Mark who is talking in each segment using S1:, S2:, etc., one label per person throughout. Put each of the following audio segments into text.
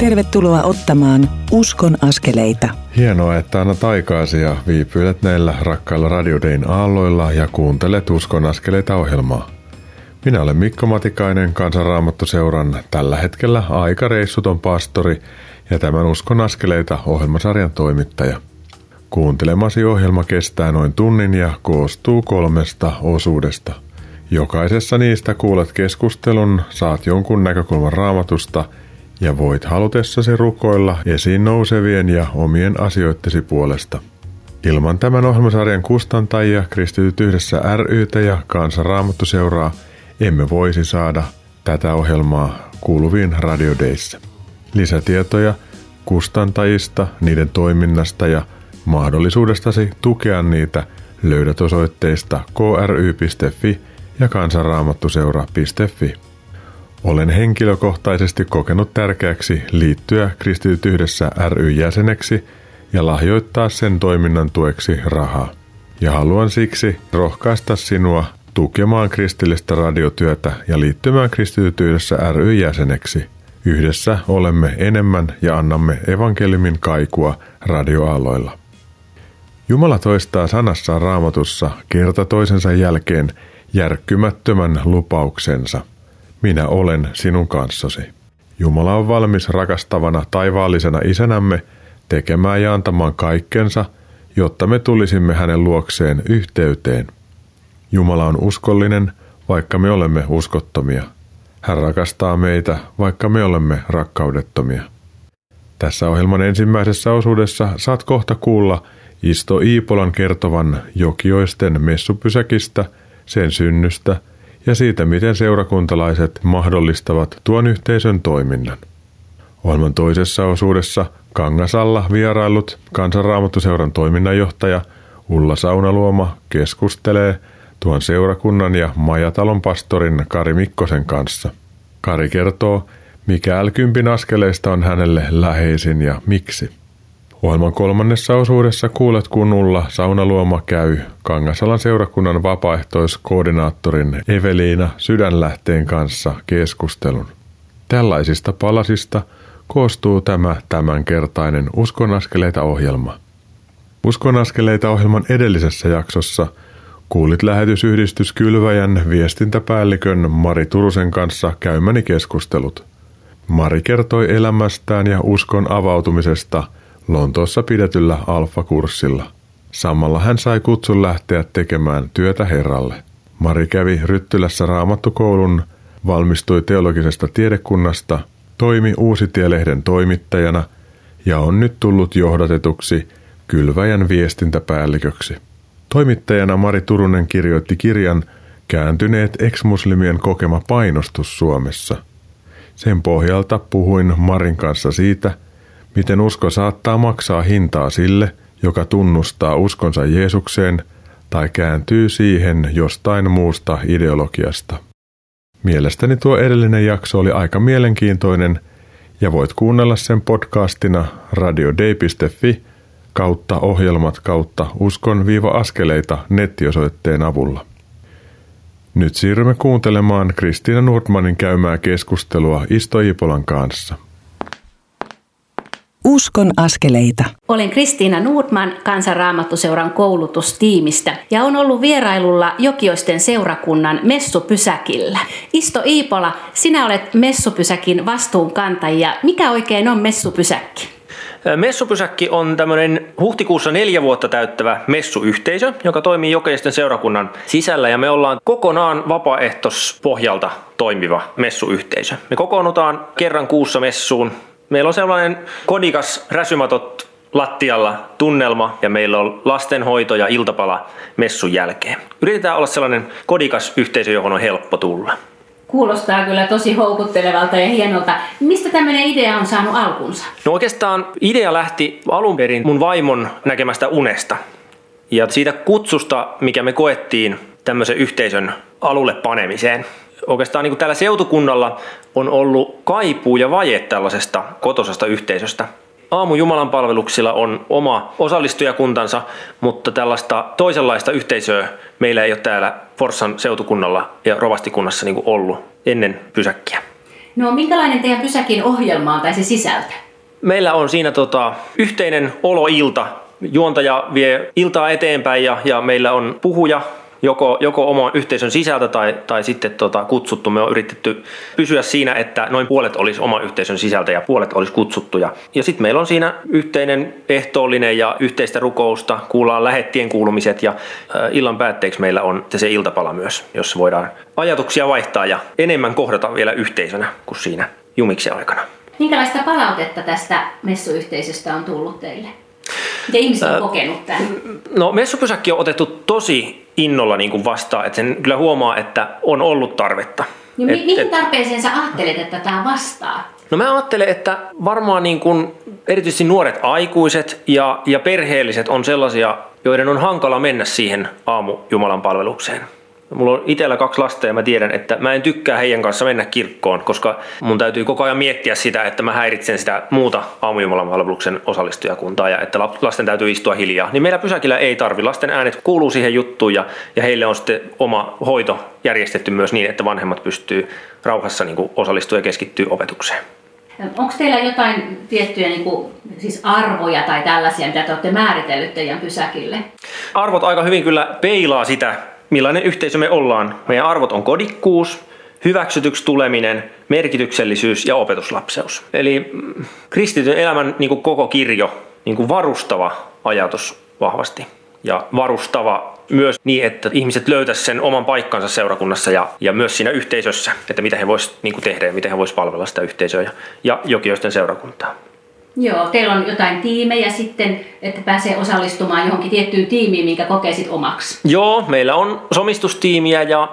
S1: Tervetuloa ottamaan Uskon askeleita.
S2: Hienoa, että annat aikaasi ja viipyilet näillä rakkailla radiodein aalloilla ja kuuntelet Uskon askeleita ohjelmaa. Minä olen Mikko Matikainen, kansanraamattuseuran tällä hetkellä aika reissuton pastori ja tämän Uskon askeleita ohjelmasarjan toimittaja. Kuuntelemasi ohjelma kestää noin tunnin ja koostuu kolmesta osuudesta. Jokaisessa niistä kuulet keskustelun, saat jonkun näkökulman raamatusta – ja voit halutessasi rukoilla esiin nousevien ja omien asioittesi puolesta. Ilman tämän ohjelmasarjan kustantajia Kristityt yhdessä rytä ja Kansanraamattu seuraa emme voisi saada tätä ohjelmaa kuuluviin radiodeissa. Lisätietoja kustantajista, niiden toiminnasta ja mahdollisuudestasi tukea niitä löydät osoitteista kry.fi ja kansanraamattuseura.fi. Olen henkilökohtaisesti kokenut tärkeäksi liittyä Kristityt yhdessä ry-jäseneksi ja lahjoittaa sen toiminnan tueksi rahaa. Ja haluan siksi rohkaista sinua tukemaan kristillistä radiotyötä ja liittymään Kristityt yhdessä ry-jäseneksi. Yhdessä olemme enemmän ja annamme evankeliumin kaikua radioaaloilla. Jumala toistaa sanassaan raamatussa kerta toisensa jälkeen järkkymättömän lupauksensa – minä olen sinun kanssasi. Jumala on valmis rakastavana taivaallisena isänämme tekemään ja antamaan kaikkensa, jotta me tulisimme hänen luokseen yhteyteen. Jumala on uskollinen, vaikka me olemme uskottomia. Hän rakastaa meitä, vaikka me olemme rakkaudettomia. Tässä ohjelman ensimmäisessä osuudessa saat kohta kuulla Isto Iipolan kertovan Jokioisten messupysäkistä, sen synnystä – ja siitä, miten seurakuntalaiset mahdollistavat tuon yhteisön toiminnan. Ohjelman toisessa osuudessa Kangasalla vierailut kansanraamattuseuran toiminnanjohtaja Ulla Saunaluoma keskustelee tuon seurakunnan ja majatalon pastorin Kari Mikkosen kanssa. Kari kertoo, mikä L10 askeleista on hänelle läheisin ja miksi. Ohjelman kolmannessa osuudessa kuulet, kun Ulla Saunaluoma käy Kangasalan seurakunnan vapaaehtoiskoordinaattorin Eveliina Sydänlähteen kanssa keskustelun. Tällaisista palasista koostuu tämä tämänkertainen Uskonaskeleita ohjelma. Uskonaskeleita ohjelman edellisessä jaksossa kuulit lähetysyhdistys Kylväjän viestintäpäällikön Mari Turusen kanssa käymäni keskustelut. Mari kertoi elämästään ja uskon avautumisesta – Lontoossa pidetyllä alfa-kurssilla. Samalla hän sai kutsun lähteä tekemään työtä Herralle. Mari kävi Ryttylässä raamattukoulun, valmistui teologisesta tiedekunnasta, toimi Uusitielehden toimittajana ja on nyt tullut johdatetuksi Kylväjän viestintäpäälliköksi. Toimittajana Mari Turunen kirjoitti kirjan Kääntyneet eksmuslimien kokema painostus Suomessa. Sen pohjalta puhuin Marin kanssa siitä – miten usko saattaa maksaa hintaa sille, joka tunnustaa uskonsa Jeesukseen tai kääntyy siihen jostain muusta ideologiasta. Mielestäni tuo edellinen jakso oli aika mielenkiintoinen ja voit kuunnella sen podcastina radiodei.fi kautta ohjelmat kautta uskon-askeleita nettiosoitteen avulla. Nyt siirrymme kuuntelemaan Kristiina Nordmanin käymää keskustelua Isto Ipolan kanssa.
S1: Uskon askeleita.
S3: Olen Kristiina Nordman kansanraamattuseuran koulutustiimistä ja on ollut vierailulla Jokioisten seurakunnan messupysäkillä. Isto Iipola, sinä olet messupysäkin vastuunkantajia. Mikä oikein on messupysäkki?
S4: Messupysäkki on tämmöinen huhtikuussa neljä vuotta täyttävä messuyhteisö, joka toimii Jokioisten seurakunnan sisällä ja me ollaan kokonaan vapaaehtoispohjalta toimiva messuyhteisö. Me kokoonnutaan kerran kuussa messuun Meillä on sellainen kodikas räsymatot lattialla tunnelma ja meillä on lastenhoito ja iltapala messun jälkeen. Yritetään olla sellainen kodikas yhteisö, johon on helppo tulla.
S3: Kuulostaa kyllä tosi houkuttelevalta ja hienolta. Mistä tämmöinen idea on saanut alkunsa?
S4: No oikeastaan idea lähti alun perin mun vaimon näkemästä unesta. Ja siitä kutsusta, mikä me koettiin tämmöisen yhteisön alulle panemiseen oikeastaan niin kuin tällä seutukunnalla on ollut kaipuu ja vaje tällaisesta kotosasta yhteisöstä. Aamu Jumalan palveluksilla on oma osallistujakuntansa, mutta tällaista toisenlaista yhteisöä meillä ei ole täällä Forssan seutukunnalla ja Rovastikunnassa niin ollut ennen pysäkkiä.
S3: No minkälainen teidän pysäkin ohjelma on tai se sisältö?
S4: Meillä on siinä tota, yhteinen oloilta. Juontaja vie iltaa eteenpäin ja, ja meillä on puhuja, joko, joko oman yhteisön sisältä tai, tai sitten tota, kutsuttu. Me on yritetty pysyä siinä, että noin puolet olisi oman yhteisön sisältä ja puolet olisi kutsuttuja. Ja sitten meillä on siinä yhteinen ehtoollinen ja yhteistä rukousta, kuullaan lähettien kuulumiset ja äh, illan päätteeksi meillä on se iltapala myös, jossa voidaan ajatuksia vaihtaa ja enemmän kohdata vielä yhteisönä kuin siinä jumiksen aikana.
S3: Minkälaista palautetta tästä messuyhteisöstä on tullut teille? Miten ihmiset on kokenut tämän?
S4: No messupysäkki on otettu tosi innolla niin kuin vastaan, että sen kyllä huomaa, että on ollut tarvetta.
S3: Mi-
S4: Et-
S3: mihin
S4: et-
S3: tarpeeseen sä ajattelet, että tämä vastaa?
S4: No mä ajattelen, että varmaan niin kuin erityisesti nuoret aikuiset ja, ja perheelliset on sellaisia, joiden on hankala mennä siihen aamu Jumalan palvelukseen. Mulla on itsellä kaksi lasta ja mä tiedän, että mä en tykkää heidän kanssa mennä kirkkoon, koska mun täytyy koko ajan miettiä sitä, että mä häiritsen sitä muuta aamujumalan palveluksen osallistujakuntaa ja että lasten täytyy istua hiljaa. Niin meillä pysäkillä ei tarvi. Lasten äänet kuuluu siihen juttuun ja, ja heille on sitten oma hoito järjestetty myös niin, että vanhemmat pystyy rauhassa niin osallistua ja keskittyä opetukseen.
S3: Onko teillä jotain tiettyjä niin kuin, siis arvoja tai tällaisia, mitä te olette määritellyt teidän pysäkille?
S4: Arvot aika hyvin kyllä peilaa sitä, millainen yhteisö me ollaan. Meidän arvot on kodikkuus, hyväksytyksi tuleminen, merkityksellisyys ja opetuslapseus. Eli kristityn elämän niin kuin koko kirjo, niin kuin varustava ajatus vahvasti. Ja varustava myös niin, että ihmiset löytäisivät sen oman paikkansa seurakunnassa ja, ja myös siinä yhteisössä, että mitä he voisivat niin tehdä ja miten he voisivat palvella sitä yhteisöä ja, ja jokioisten seurakuntaa.
S3: Joo, teillä on jotain tiimejä sitten, että pääsee osallistumaan johonkin tiettyyn tiimiin, minkä kokee sit omaksi.
S4: Joo, meillä on somistustiimiä ja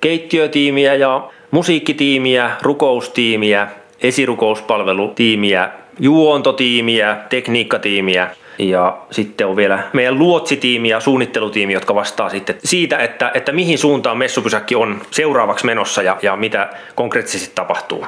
S4: keittiötiimiä ja musiikkitiimiä, rukoustiimiä, esirukouspalvelutiimiä, juontotiimiä, tekniikkatiimiä ja sitten on vielä meidän luotsitiimi ja suunnittelutiimi, jotka vastaa sitten siitä, että, että mihin suuntaan messupysäkki on seuraavaksi menossa ja, ja mitä konkreettisesti tapahtuu.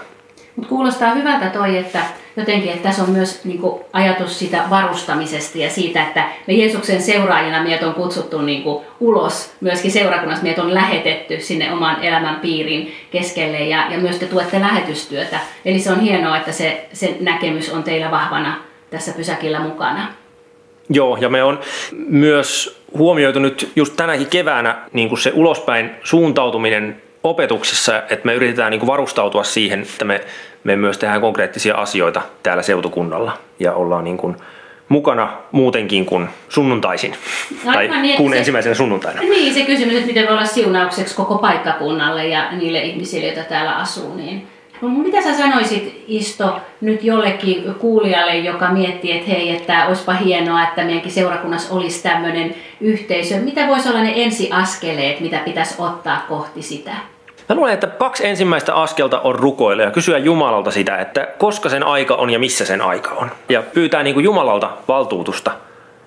S3: Mutta kuulostaa hyvältä toi, että jotenkin, että tässä on myös niin kuin, ajatus sitä varustamisesta ja siitä, että me Jeesuksen seuraajina meidät on kutsuttu niin kuin, ulos myöskin seurakunnassa, meidät on lähetetty sinne oman elämän piirin keskelle ja, ja myös te tuette lähetystyötä. Eli se on hienoa, että se, se näkemys on teillä vahvana tässä pysäkillä mukana.
S4: Joo, ja me on myös huomioitu nyt just tänäkin keväänä niin kuin se ulospäin suuntautuminen opetuksessa, että me yritetään niin kuin varustautua siihen, että me, me myös tehdään konkreettisia asioita täällä seutukunnalla ja ollaan niin kuin mukana muutenkin kuin sunnuntaisin tai
S3: Aivan niin,
S4: kuun
S3: se-
S4: ensimmäisenä sunnuntaina.
S3: Niin, se kysymys, että miten voi olla siunaukseksi koko paikkakunnalle ja niille ihmisille, joita täällä asuu. Niin. No, mitä sä sanoisit Isto nyt jollekin kuulijalle, joka miettii, että hei, että olisipa hienoa, että meidänkin seurakunnassa olisi tämmöinen yhteisö. Mitä voisi olla ne ensiaskeleet, mitä pitäisi ottaa kohti sitä?
S4: Mä luulen, että kaksi ensimmäistä askelta on rukoilla ja kysyä Jumalalta sitä, että koska sen aika on ja missä sen aika on. Ja pyytää niin kuin Jumalalta valtuutusta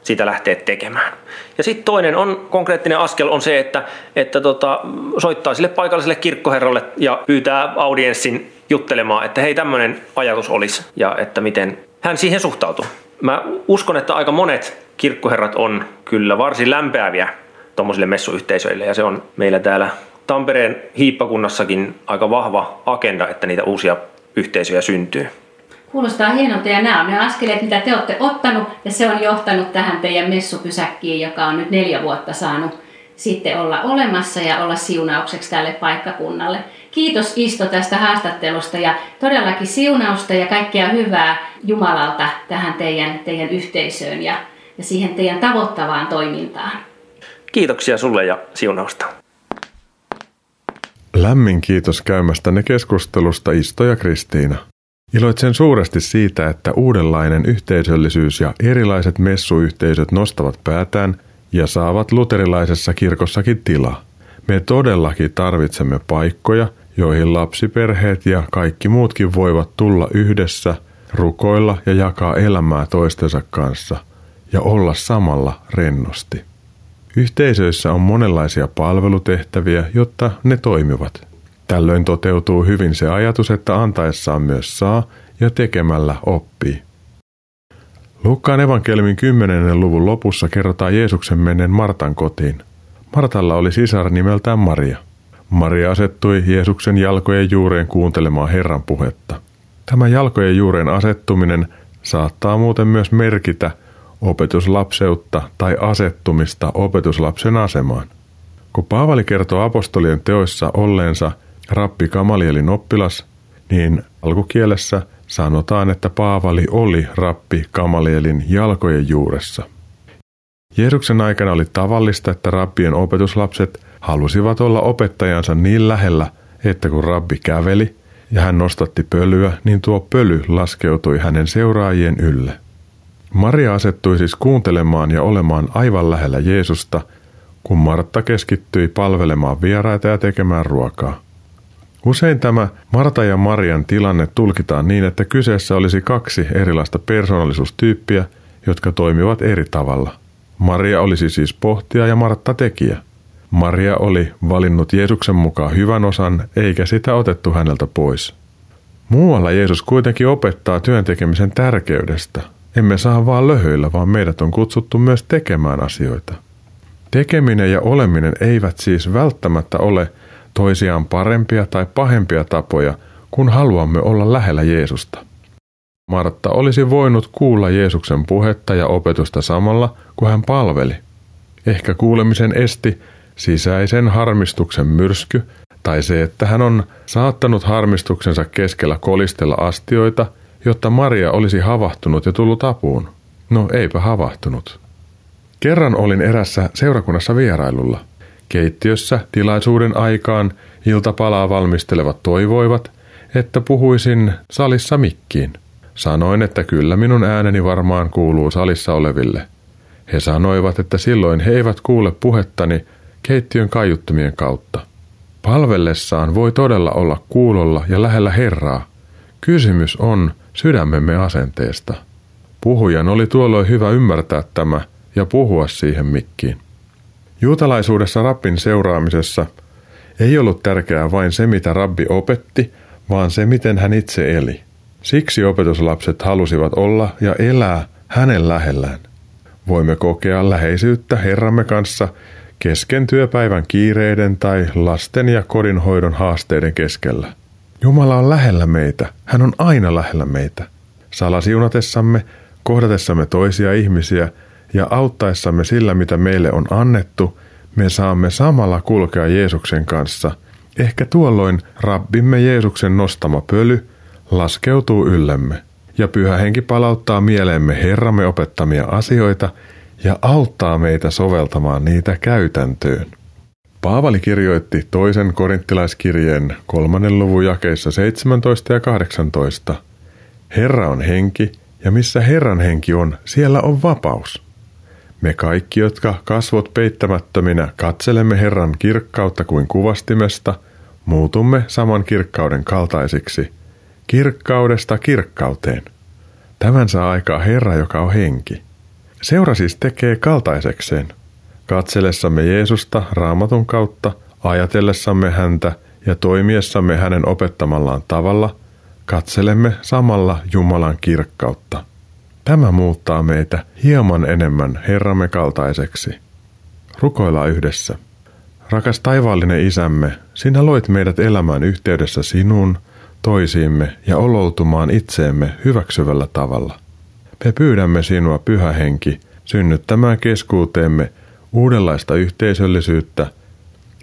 S4: sitä lähteä tekemään. Ja sitten toinen on, konkreettinen askel on se, että, että tota, soittaa sille paikalliselle kirkkoherralle ja pyytää audienssin juttelemaan, että hei tämmöinen ajatus olisi ja että miten hän siihen suhtautuu. Mä uskon, että aika monet kirkkoherrat on kyllä varsin lämpääviä tuommoisille messuyhteisöille ja se on meillä täällä Tampereen hiippakunnassakin aika vahva agenda, että niitä uusia yhteisöjä syntyy.
S3: Kuulostaa hienolta ja nämä on ne askeleet, mitä te olette ottanut ja se on johtanut tähän teidän messupysäkkiin, joka on nyt neljä vuotta saanut sitten olla olemassa ja olla siunaukseksi tälle paikkakunnalle. Kiitos Isto tästä haastattelusta ja todellakin siunausta ja kaikkea hyvää Jumalalta tähän teidän, teidän yhteisöön ja, ja siihen teidän tavoittavaan toimintaan.
S4: Kiitoksia sulle ja siunausta.
S2: Lämmin kiitos käymästänne keskustelusta Isto ja Kristiina. Iloitsen suuresti siitä, että uudenlainen yhteisöllisyys ja erilaiset messuyhteisöt nostavat päätään ja saavat luterilaisessa kirkossakin tilaa. Me todellakin tarvitsemme paikkoja, joihin lapsiperheet ja kaikki muutkin voivat tulla yhdessä, rukoilla ja jakaa elämää toistensa kanssa ja olla samalla rennosti. Yhteisöissä on monenlaisia palvelutehtäviä, jotta ne toimivat. Tällöin toteutuu hyvin se ajatus, että antaessaan myös saa ja tekemällä oppii. Lukkaan evankeliumin 10. luvun lopussa kerrotaan Jeesuksen menneen Martan kotiin. Martalla oli sisar nimeltään Maria. Maria asettui Jeesuksen jalkojen juureen kuuntelemaan Herran puhetta. Tämä jalkojen juureen asettuminen saattaa muuten myös merkitä opetuslapseutta tai asettumista opetuslapsen asemaan. Kun Paavali kertoo apostolien teoissa olleensa rappi Kamalielin oppilas, niin alkukielessä sanotaan, että Paavali oli rappi Kamalielin jalkojen juuressa. Jeesuksen aikana oli tavallista, että rabbien opetuslapset halusivat olla opettajansa niin lähellä, että kun rabbi käveli ja hän nostatti pölyä, niin tuo pöly laskeutui hänen seuraajien ylle. Maria asettui siis kuuntelemaan ja olemaan aivan lähellä Jeesusta, kun Martta keskittyi palvelemaan vieraita ja tekemään ruokaa. Usein tämä Marta ja Marian tilanne tulkitaan niin, että kyseessä olisi kaksi erilaista persoonallisuustyyppiä, jotka toimivat eri tavalla. Maria olisi siis pohtija ja Martta tekijä. Maria oli valinnut Jeesuksen mukaan hyvän osan, eikä sitä otettu häneltä pois. Muualla Jeesus kuitenkin opettaa työntekemisen tärkeydestä. Emme saa vaan löhöillä, vaan meidät on kutsuttu myös tekemään asioita. Tekeminen ja oleminen eivät siis välttämättä ole toisiaan parempia tai pahempia tapoja, kun haluamme olla lähellä Jeesusta. Martta olisi voinut kuulla Jeesuksen puhetta ja opetusta samalla, kun hän palveli. Ehkä kuulemisen esti sisäisen harmistuksen myrsky tai se, että hän on saattanut harmistuksensa keskellä kolistella astioita, jotta Maria olisi havahtunut ja tullut apuun. No eipä havahtunut. Kerran olin erässä seurakunnassa vierailulla. Keittiössä tilaisuuden aikaan iltapalaa valmistelevat toivoivat, että puhuisin salissa mikkiin. Sanoin, että kyllä minun ääneni varmaan kuuluu salissa oleville. He sanoivat, että silloin he eivät kuule puhettani keittiön kaiuttimien kautta. Palvellessaan voi todella olla kuulolla ja lähellä Herraa. Kysymys on sydämemme asenteesta. Puhujan oli tuolloin hyvä ymmärtää tämä ja puhua siihen mikkiin. Juutalaisuudessa rabbin seuraamisessa ei ollut tärkeää vain se, mitä rabbi opetti, vaan se, miten hän itse eli. Siksi opetuslapset halusivat olla ja elää hänen lähellään. Voimme kokea läheisyyttä Herramme kanssa kesken työpäivän kiireiden tai lasten ja kodinhoidon haasteiden keskellä. Jumala on lähellä meitä. Hän on aina lähellä meitä. Salasiunatessamme, kohdatessamme toisia ihmisiä ja auttaessamme sillä, mitä meille on annettu, me saamme samalla kulkea Jeesuksen kanssa. Ehkä tuolloin rabbimme Jeesuksen nostama pöly laskeutuu yllemme ja pyhä henki palauttaa mieleemme Herramme opettamia asioita ja auttaa meitä soveltamaan niitä käytäntöön. Paavali kirjoitti toisen korinttilaiskirjeen kolmannen luvun jakeissa 17 ja 18. Herra on henki, ja missä Herran henki on, siellä on vapaus. Me kaikki, jotka kasvot peittämättöminä katselemme Herran kirkkautta kuin kuvastimesta, muutumme saman kirkkauden kaltaisiksi, kirkkaudesta kirkkauteen. Tämän saa aikaa Herra, joka on henki. Seura siis tekee kaltaisekseen. Katsellessamme Jeesusta raamatun kautta, ajatellessamme häntä ja toimiessamme hänen opettamallaan tavalla, katselemme samalla Jumalan kirkkautta. Tämä muuttaa meitä hieman enemmän Herramme kaltaiseksi. Rukoillaan yhdessä. Rakas taivaallinen isämme, sinä loit meidät elämään yhteydessä sinuun, toisiimme ja oloutumaan itseemme hyväksyvällä tavalla. Me pyydämme sinua, pyhä henki, synnyttämään keskuuteemme uudenlaista yhteisöllisyyttä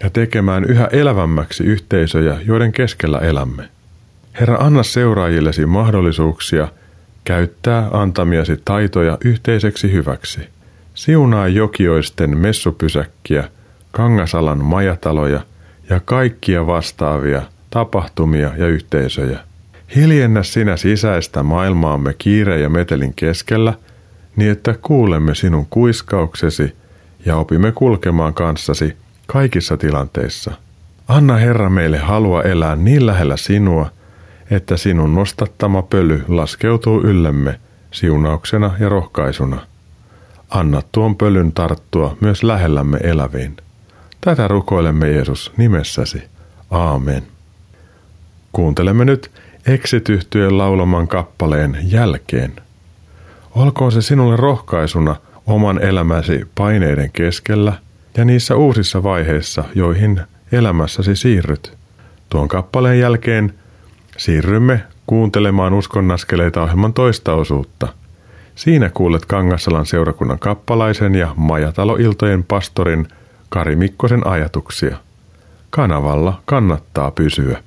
S2: ja tekemään yhä elävämmäksi yhteisöjä, joiden keskellä elämme. Herra, anna seuraajillesi mahdollisuuksia käyttää antamiasi taitoja yhteiseksi hyväksi. Siunaa jokioisten messupysäkkiä, Kangasalan majataloja ja kaikkia vastaavia tapahtumia ja yhteisöjä. Hiljennä sinä sisäistä maailmaamme kiire ja metelin keskellä, niin että kuulemme sinun kuiskauksesi ja opimme kulkemaan kanssasi kaikissa tilanteissa. Anna Herra meille halua elää niin lähellä sinua, että sinun nostattama pöly laskeutuu yllemme siunauksena ja rohkaisuna. Anna tuon pölyn tarttua myös lähellämme eläviin. Tätä rukoilemme Jeesus nimessäsi. Aamen. Kuuntelemme nyt eksityhtyjen laulaman kappaleen jälkeen. Olkoon se sinulle rohkaisuna oman elämäsi paineiden keskellä ja niissä uusissa vaiheissa, joihin elämässäsi siirryt. Tuon kappaleen jälkeen siirrymme kuuntelemaan uskonnaskeleita ohjelman toista osuutta. Siinä kuulet Kangasalan seurakunnan kappalaisen ja Majataloiltojen pastorin Kari Mikkosen ajatuksia. Kanavalla kannattaa pysyä.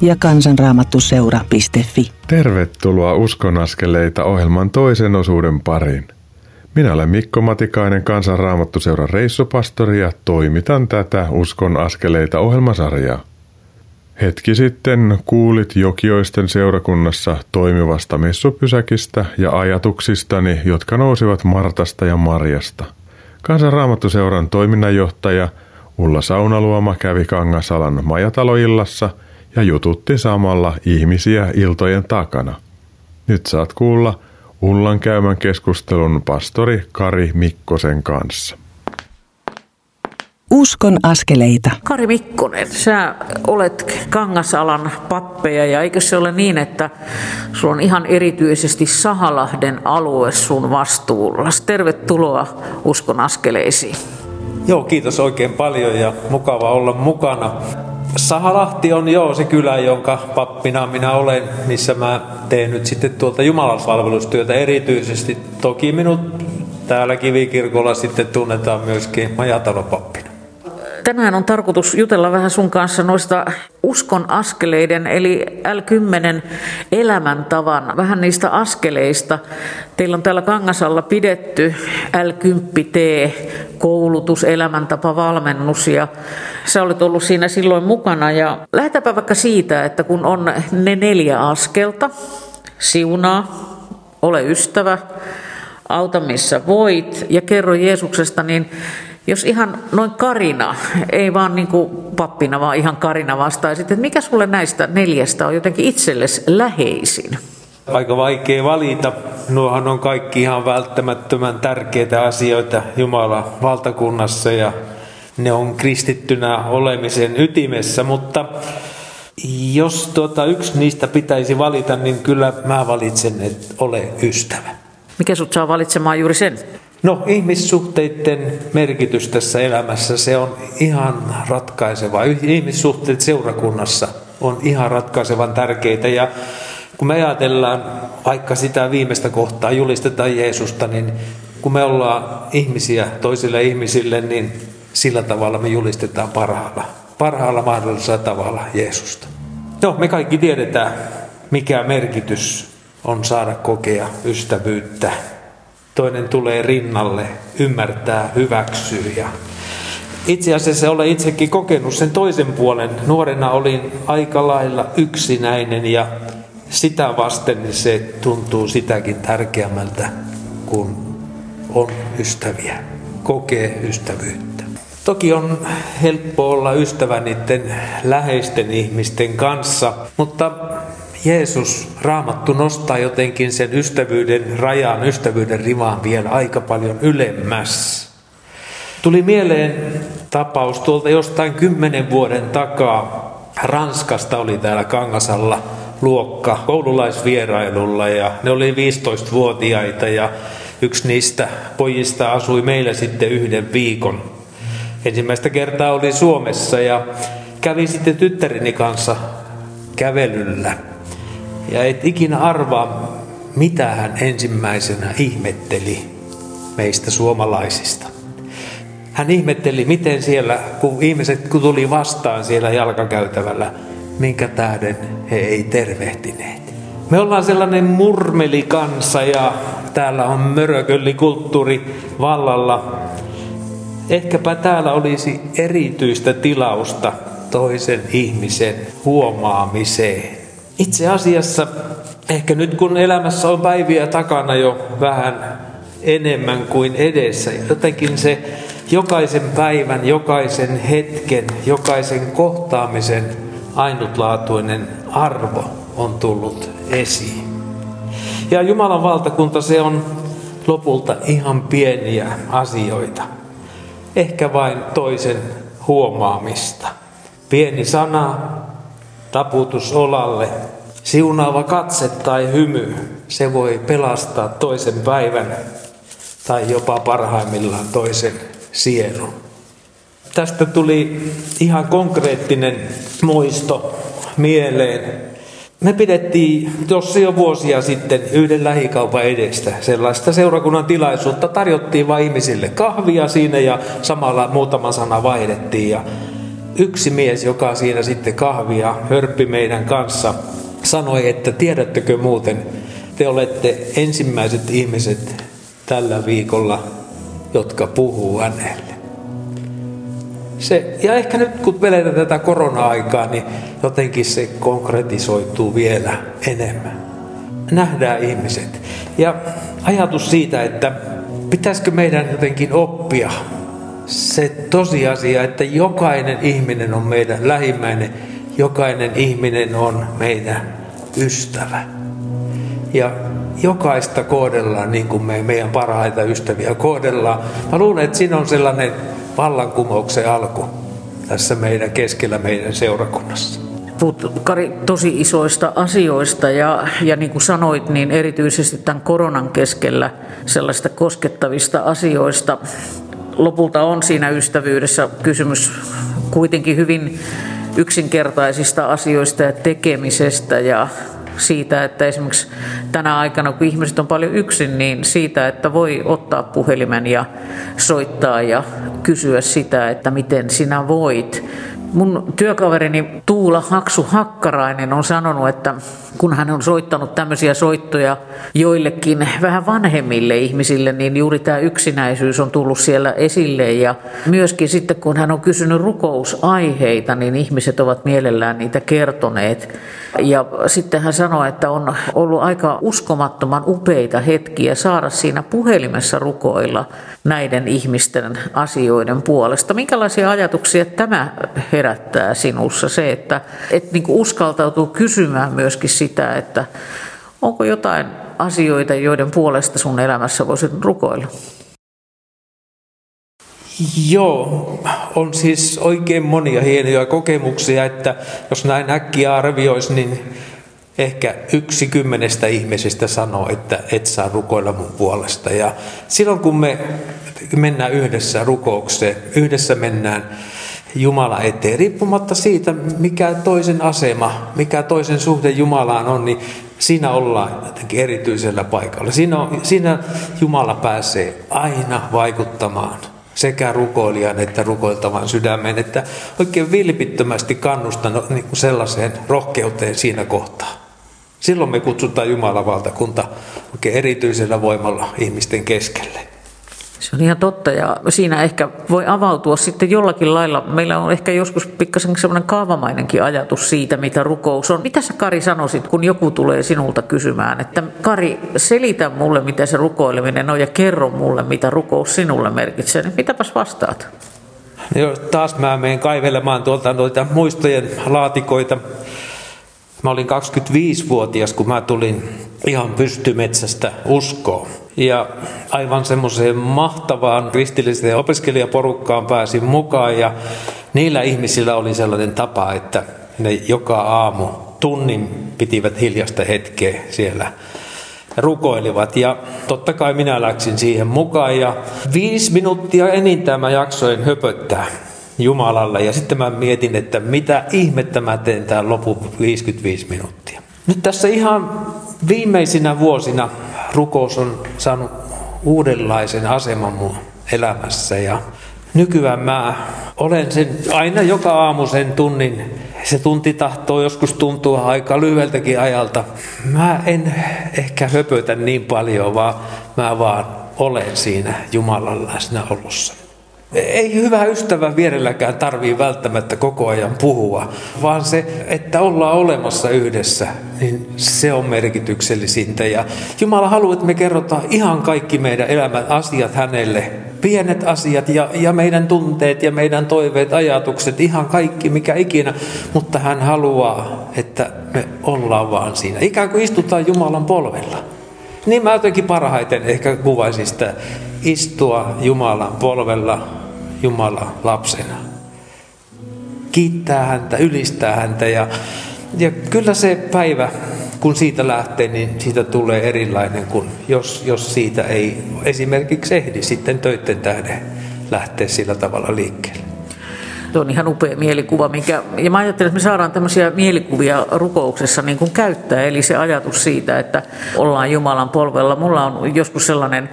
S1: ja kansanraamattuseura.fi.
S2: Tervetuloa Uskonaskeleita ohjelman toisen osuuden pariin. Minä olen Mikko Matikainen, Kansanraamattuseuran reissupastori ja toimitan tätä Uskon askeleita ohjelmasarjaa. Hetki sitten kuulit Jokioisten seurakunnassa toimivasta messupysäkistä ja ajatuksistani, jotka nousivat Martasta ja Marjasta. Kansanraamattuseuran toiminnanjohtaja Ulla Saunaluoma kävi Kangasalan majataloillassa – ja jututti samalla ihmisiä iltojen takana. Nyt saat kuulla Ullan käymän keskustelun pastori Kari Mikkosen kanssa.
S1: Uskon askeleita.
S5: Kari Mikkonen, sä olet Kangasalan pappeja ja eikö se ole niin, että sulla on ihan erityisesti Sahalahden alue sun vastuulla. Tervetuloa Uskon askeleisiin.
S6: Joo, kiitos oikein paljon ja mukava olla mukana. Sahalahti on joo se kylä, jonka pappina minä olen, missä mä teen nyt sitten tuolta jumalanpalvelustyötä erityisesti. Toki minut täällä Kivikirkolla sitten tunnetaan myöskin majatalopappina.
S5: Tänään on tarkoitus jutella vähän sun kanssa noista uskon askeleiden, eli L10 elämäntavan, vähän niistä askeleista. Teillä on täällä Kangasalla pidetty L10T koulutus, elämäntapa, valmennus ja sä olet ollut siinä silloin mukana. Ja lähdetäänpä vaikka siitä, että kun on ne neljä askelta, siunaa, ole ystävä, auta missä voit ja kerro Jeesuksesta, niin jos ihan noin Karina, ei vaan niin kuin pappina, vaan ihan Karina vastaisit, että mikä sulle näistä neljästä on jotenkin itsellesi läheisin?
S6: Aika vaikea valita. Nuohan on kaikki ihan välttämättömän tärkeitä asioita Jumalan valtakunnassa ja ne on kristittynä olemisen ytimessä, mutta jos tuota, yksi niistä pitäisi valita, niin kyllä mä valitsen, että ole ystävä.
S5: Mikä sut saa valitsemaan juuri sen?
S6: No ihmissuhteiden merkitys tässä elämässä, se on ihan ratkaiseva. Ihmissuhteet seurakunnassa on ihan ratkaisevan tärkeitä ja kun me ajatellaan vaikka sitä viimeistä kohtaa, julistetaan Jeesusta, niin kun me ollaan ihmisiä toisille ihmisille, niin sillä tavalla me julistetaan parhaalla, parhaalla mahdollisella tavalla Jeesusta. No, me kaikki tiedetään, mikä merkitys on saada kokea ystävyyttä toinen tulee rinnalle, ymmärtää, hyväksyy. Ja itse asiassa olen itsekin kokenut sen toisen puolen. Nuorena olin aika lailla yksinäinen ja sitä vasten se tuntuu sitäkin tärkeämmältä, kun on ystäviä, kokee ystävyyttä. Toki on helppo olla ystävä niiden läheisten ihmisten kanssa, mutta Jeesus, Raamattu nostaa jotenkin sen ystävyyden rajan, ystävyyden rimaan vielä aika paljon ylemmäs. Tuli mieleen tapaus tuolta jostain kymmenen vuoden takaa. Ranskasta oli täällä Kangasalla luokka koululaisvierailulla ja ne oli 15-vuotiaita ja yksi niistä pojista asui meillä sitten yhden viikon. Ensimmäistä kertaa oli Suomessa ja kävi sitten tyttäreni kanssa kävelyllä. Ja et ikinä arvaa, mitä hän ensimmäisenä ihmetteli meistä suomalaisista. Hän ihmetteli, miten siellä, kun ihmiset kun tuli vastaan siellä jalkakäytävällä, minkä tähden he ei tervehtineet. Me ollaan sellainen murmeli kanssa ja täällä on mörököllikulttuuri vallalla. Ehkäpä täällä olisi erityistä tilausta toisen ihmisen huomaamiseen. Itse asiassa ehkä nyt kun elämässä on päiviä takana jo vähän enemmän kuin edessä, jotenkin se jokaisen päivän, jokaisen hetken, jokaisen kohtaamisen ainutlaatuinen arvo on tullut esiin. Ja Jumalan valtakunta se on lopulta ihan pieniä asioita. Ehkä vain toisen huomaamista. Pieni sana, taputus olalle, siunaava katse tai hymy, se voi pelastaa toisen päivän tai jopa parhaimmillaan toisen sielun. Tästä tuli ihan konkreettinen muisto mieleen. Me pidettiin tuossa jo vuosia sitten yhden lähikaupan edestä sellaista seurakunnan tilaisuutta. Tarjottiin vain ihmisille kahvia siinä ja samalla muutama sana vaihdettiin. Ja yksi mies, joka siinä sitten kahvia hörppi meidän kanssa, sanoi, että tiedättekö muuten, te olette ensimmäiset ihmiset tällä viikolla, jotka puhuu hänelle. Se, ja ehkä nyt kun veletään tätä korona-aikaa, niin jotenkin se konkretisoituu vielä enemmän. Nähdään ihmiset. Ja ajatus siitä, että pitäisikö meidän jotenkin oppia se tosiasia, että jokainen ihminen on meidän lähimmäinen, jokainen ihminen on meidän ystävä. Ja jokaista kohdellaan niin kuin me meidän parhaita ystäviä kohdellaan. Mä luulen, että siinä on sellainen vallankumouksen alku tässä meidän keskellä meidän seurakunnassa.
S5: Puhut, Kari, tosi isoista asioista ja, ja niin kuin sanoit, niin erityisesti tämän koronan keskellä sellaista koskettavista asioista. Lopulta on siinä ystävyydessä kysymys kuitenkin hyvin yksinkertaisista asioista ja tekemisestä ja siitä, että esimerkiksi tänä aikana, kun ihmiset on paljon yksin, niin siitä, että voi ottaa puhelimen ja soittaa ja kysyä sitä, että miten sinä voit. Mun työkaverini Tuula Haksu Hakkarainen on sanonut, että kun hän on soittanut tämmöisiä soittoja joillekin vähän vanhemmille ihmisille, niin juuri tämä yksinäisyys on tullut siellä esille. Ja myöskin sitten kun hän on kysynyt rukousaiheita, niin ihmiset ovat mielellään niitä kertoneet. Ja sitten hän sanoi, että on ollut aika uskomattoman upeita hetkiä saada siinä puhelimessa rukoilla näiden ihmisten asioiden puolesta. Minkälaisia ajatuksia tämä herättää sinussa se, että et niin uskaltautuu kysymään myöskin sitä, että onko jotain asioita, joiden puolesta sun elämässä voisit rukoilla?
S6: Joo, on siis oikein monia hienoja kokemuksia, että jos näin äkkiä arvioisi, niin ehkä yksi kymmenestä ihmisestä sanoo, että et saa rukoilla mun puolesta. Ja silloin kun me mennään yhdessä rukoukseen, yhdessä mennään Jumala eteen. Riippumatta siitä, mikä toisen asema, mikä toisen suhde Jumalaan on, niin siinä ollaan jotenkin erityisellä paikalla. Siinä, on, siinä Jumala pääsee aina vaikuttamaan sekä rukoilijan että rukoiltavan sydämeen, että oikein vilpittömästi kannustan niin kuin sellaiseen rohkeuteen siinä kohtaa. Silloin me kutsutaan Jumalan valtakunta oikein erityisellä voimalla ihmisten keskelle.
S5: Se on ihan totta ja siinä ehkä voi avautua sitten jollakin lailla. Meillä on ehkä joskus pikkasen semmoinen kaavamainenkin ajatus siitä, mitä rukous on. Mitä sä Kari sanoisit, kun joku tulee sinulta kysymään, että Kari, selitä mulle, mitä se rukoileminen on ja kerro mulle, mitä rukous sinulle merkitsee. Mitäpäs vastaat?
S6: Joo, taas mä menen kaivelemaan tuolta noita muistojen laatikoita. Mä olin 25-vuotias, kun mä tulin ihan pystymetsästä uskoon. Ja aivan semmoiseen mahtavaan kristilliseen opiskelijaporukkaan pääsin mukaan ja niillä ihmisillä oli sellainen tapa, että ne joka aamu tunnin pitivät hiljasta hetkeä siellä rukoilivat. Ja totta kai minä läksin siihen mukaan ja viisi minuuttia enintään mä jaksoin höpöttää Jumalalle. Ja sitten mä mietin, että mitä ihmettä mä teen tämän lopun 55 minuuttia. Nyt tässä ihan viimeisinä vuosina rukous on saanut uudenlaisen aseman mun elämässä ja nykyään mä olen sen aina joka aamu sen tunnin. Se tunti tahtoo joskus tuntua aika lyhyeltäkin ajalta. Mä en ehkä höpötä niin paljon, vaan mä vaan olen siinä Jumalan läsnäolossa. Ei hyvä ystävä vierelläkään tarvii välttämättä koko ajan puhua, vaan se, että ollaan olemassa yhdessä, niin se on merkityksellisintä. Ja Jumala haluaa, että me kerrotaan ihan kaikki meidän elämän asiat hänelle pienet asiat ja, ja meidän tunteet ja meidän toiveet, ajatukset, ihan kaikki mikä ikinä, mutta hän haluaa, että me ollaan vaan siinä. Ikään kuin istutaan Jumalan polvella. Niin mä jotenkin parhaiten ehkä kuvaisin sitä istua Jumalan polvella Jumalan lapsena. Kiittää häntä, ylistää häntä ja, ja kyllä se päivä, kun siitä lähtee, niin siitä tulee erilainen kuin jos, jos siitä ei esimerkiksi ehdi sitten töiden tähden lähteä sillä tavalla liikkeelle.
S5: Tuo on ihan upea mielikuva, minkä, ja mä ajattelen, että me saadaan tämmöisiä mielikuvia rukouksessa niin kuin käyttää, eli se ajatus siitä, että ollaan Jumalan polvella. Mulla on joskus sellainen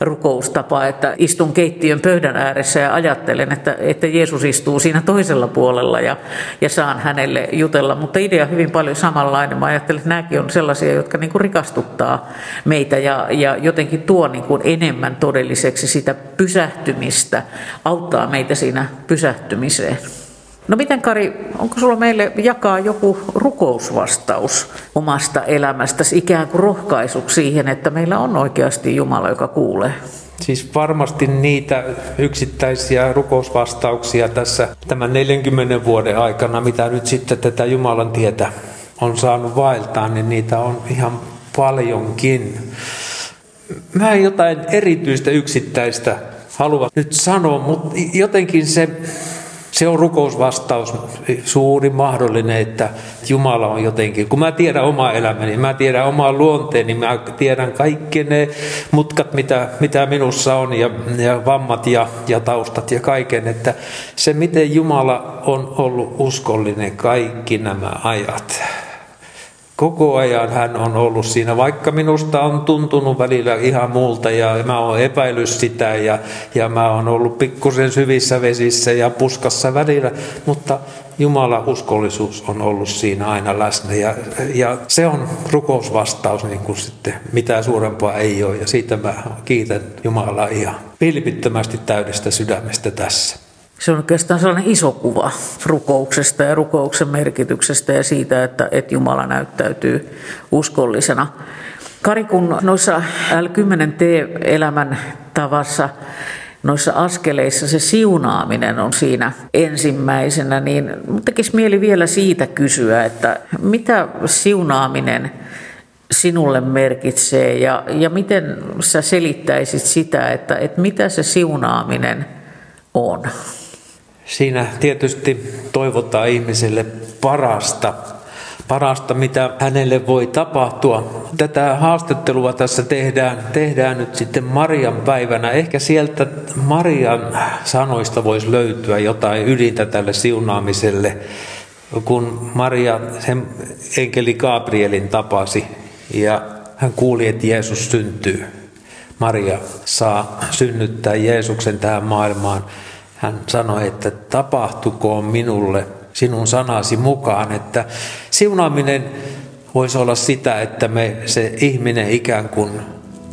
S5: rukoustapa, että istun keittiön pöydän ääressä ja ajattelen, että, että Jeesus istuu siinä toisella puolella ja, ja saan hänelle jutella. Mutta idea on hyvin paljon samanlainen. Mä ajattelen, että nämäkin on sellaisia, jotka niin kuin rikastuttaa meitä ja, ja jotenkin tuo niin kuin enemmän todelliseksi sitä pysähtymistä, auttaa meitä siinä pysähtymiseen. No miten Kari, onko sulla meille jakaa joku rukousvastaus omasta elämästäsi, ikään kuin rohkaisuksi siihen, että meillä on oikeasti Jumala, joka kuulee?
S6: Siis varmasti niitä yksittäisiä rukousvastauksia tässä tämän 40 vuoden aikana, mitä nyt sitten tätä Jumalan tietä on saanut vaeltaa, niin niitä on ihan paljonkin. Mä en jotain erityistä yksittäistä halua nyt sanoa, mutta jotenkin se se on rukousvastaus suuri mahdollinen, että Jumala on jotenkin, kun mä tiedän omaa elämäni, mä tiedän omaa luonteeni, mä tiedän kaikki ne mutkat, mitä, mitä minussa on ja, ja vammat ja, ja taustat ja kaiken, että se miten Jumala on ollut uskollinen kaikki nämä ajat koko ajan hän on ollut siinä, vaikka minusta on tuntunut välillä ihan muulta ja mä oon epäillyt sitä ja, ja mä oon ollut pikkusen syvissä vesissä ja puskassa välillä, mutta Jumalan uskollisuus on ollut siinä aina läsnä ja, ja se on rukousvastaus niin kuin sitten mitä suurempaa ei ole ja siitä mä kiitän Jumalaa ihan vilpittömästi täydestä sydämestä tässä.
S5: Se on oikeastaan sellainen iso kuva rukouksesta ja rukouksen merkityksestä ja siitä, että, että Jumala näyttäytyy uskollisena. Kari, kun noissa L10T-elämän tavassa, noissa askeleissa se siunaaminen on siinä ensimmäisenä, niin tekisi mieli vielä siitä kysyä, että mitä siunaaminen sinulle merkitsee ja, ja miten sä selittäisit sitä, että, että mitä se siunaaminen on?
S6: Siinä tietysti toivotaan ihmiselle parasta, parasta mitä hänelle voi tapahtua. Tätä haastattelua tässä tehdään, tehdään nyt sitten Marian päivänä. Ehkä sieltä Marian sanoista voisi löytyä jotain ydintä tälle siunaamiselle, kun Maria sen enkeli Gabrielin tapasi ja hän kuuli, että Jeesus syntyy. Maria saa synnyttää Jeesuksen tähän maailmaan hän sanoi, että tapahtukoon minulle sinun sanasi mukaan, että siunaaminen voisi olla sitä, että me se ihminen ikään kuin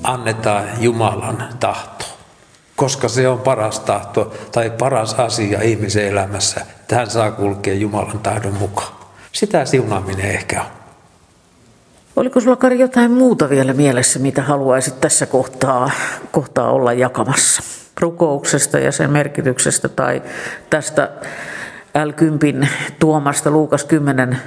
S6: annetaan Jumalan tahto. Koska se on paras tahto tai paras asia ihmisen elämässä, että hän saa kulkea Jumalan tahdon mukaan. Sitä siunaaminen ehkä on.
S5: Oliko sulla Kari jotain muuta vielä mielessä, mitä haluaisit tässä kohtaa, kohtaa olla jakamassa? Rukouksesta ja sen merkityksestä tai tästä L10 tuomasta, Luukas 10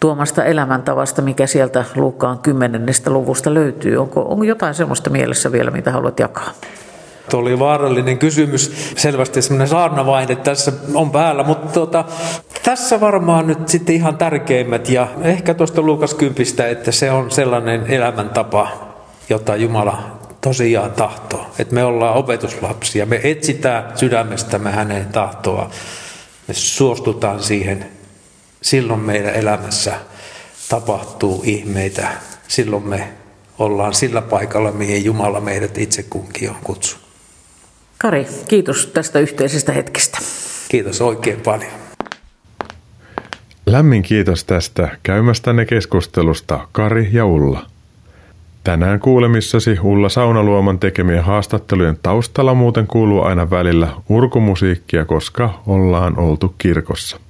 S5: tuomasta elämäntavasta, mikä sieltä Luukkaan 10. luvusta löytyy. Onko, onko jotain sellaista mielessä vielä, mitä haluat jakaa?
S6: Tuo oli vaarallinen kysymys. Selvästi semmoinen saarnavaihde tässä on päällä, mutta tuota, tässä varmaan nyt sitten ihan tärkeimmät ja ehkä tuosta Luukas 10, että se on sellainen elämäntapa, jota Jumala tosiaan tahtoo. Että me ollaan opetuslapsia, me etsitään sydämestämme hänen tahtoa, me suostutaan siihen. Silloin meidän elämässä tapahtuu ihmeitä. Silloin me ollaan sillä paikalla, mihin Jumala meidät itse kunkin on kutsunut.
S5: Kari, kiitos tästä yhteisestä hetkestä.
S6: Kiitos oikein paljon.
S2: Lämmin kiitos tästä käymästänne keskustelusta Kari ja Ulla. Tänään kuulemissasi Ulla Saunaluoman tekemien haastattelujen taustalla muuten kuuluu aina välillä urkumusiikkia, koska ollaan oltu kirkossa.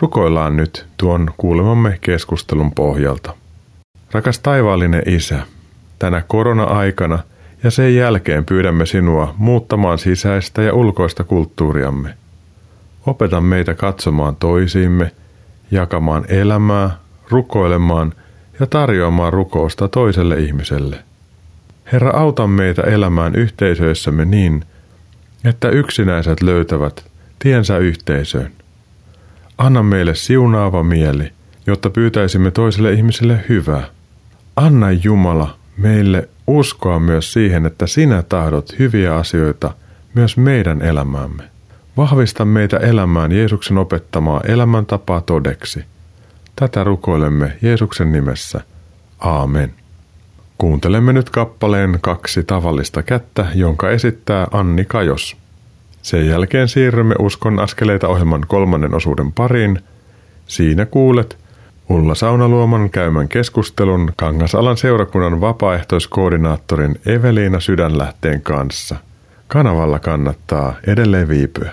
S2: Rukoillaan nyt tuon kuulemamme keskustelun pohjalta. Rakas taivaallinen Isä, tänä korona-aikana ja sen jälkeen pyydämme sinua muuttamaan sisäistä ja ulkoista kulttuuriamme. Opeta meitä katsomaan toisiimme, jakamaan elämää, rukoilemaan ja tarjoamaan rukousta toiselle ihmiselle. Herra, auta meitä elämään yhteisöissämme niin, että yksinäiset löytävät tiensä yhteisöön. Anna meille siunaava mieli, jotta pyytäisimme toiselle ihmiselle hyvää. Anna Jumala meille uskoa myös siihen, että sinä tahdot hyviä asioita myös meidän elämäämme. Vahvista meitä elämään Jeesuksen opettamaa elämäntapaa todeksi. Tätä rukoilemme Jeesuksen nimessä. Aamen. Kuuntelemme nyt kappaleen kaksi tavallista kättä, jonka esittää Anni Kajos. Sen jälkeen siirrymme Uskon askeleita ohjelman kolmannen osuuden pariin. Siinä kuulet Ulla Saunaluoman käymän keskustelun Kangasalan seurakunnan vapaaehtoiskoordinaattorin Eveliina Sydänlähteen kanssa. Kanavalla kannattaa edelleen viipyä.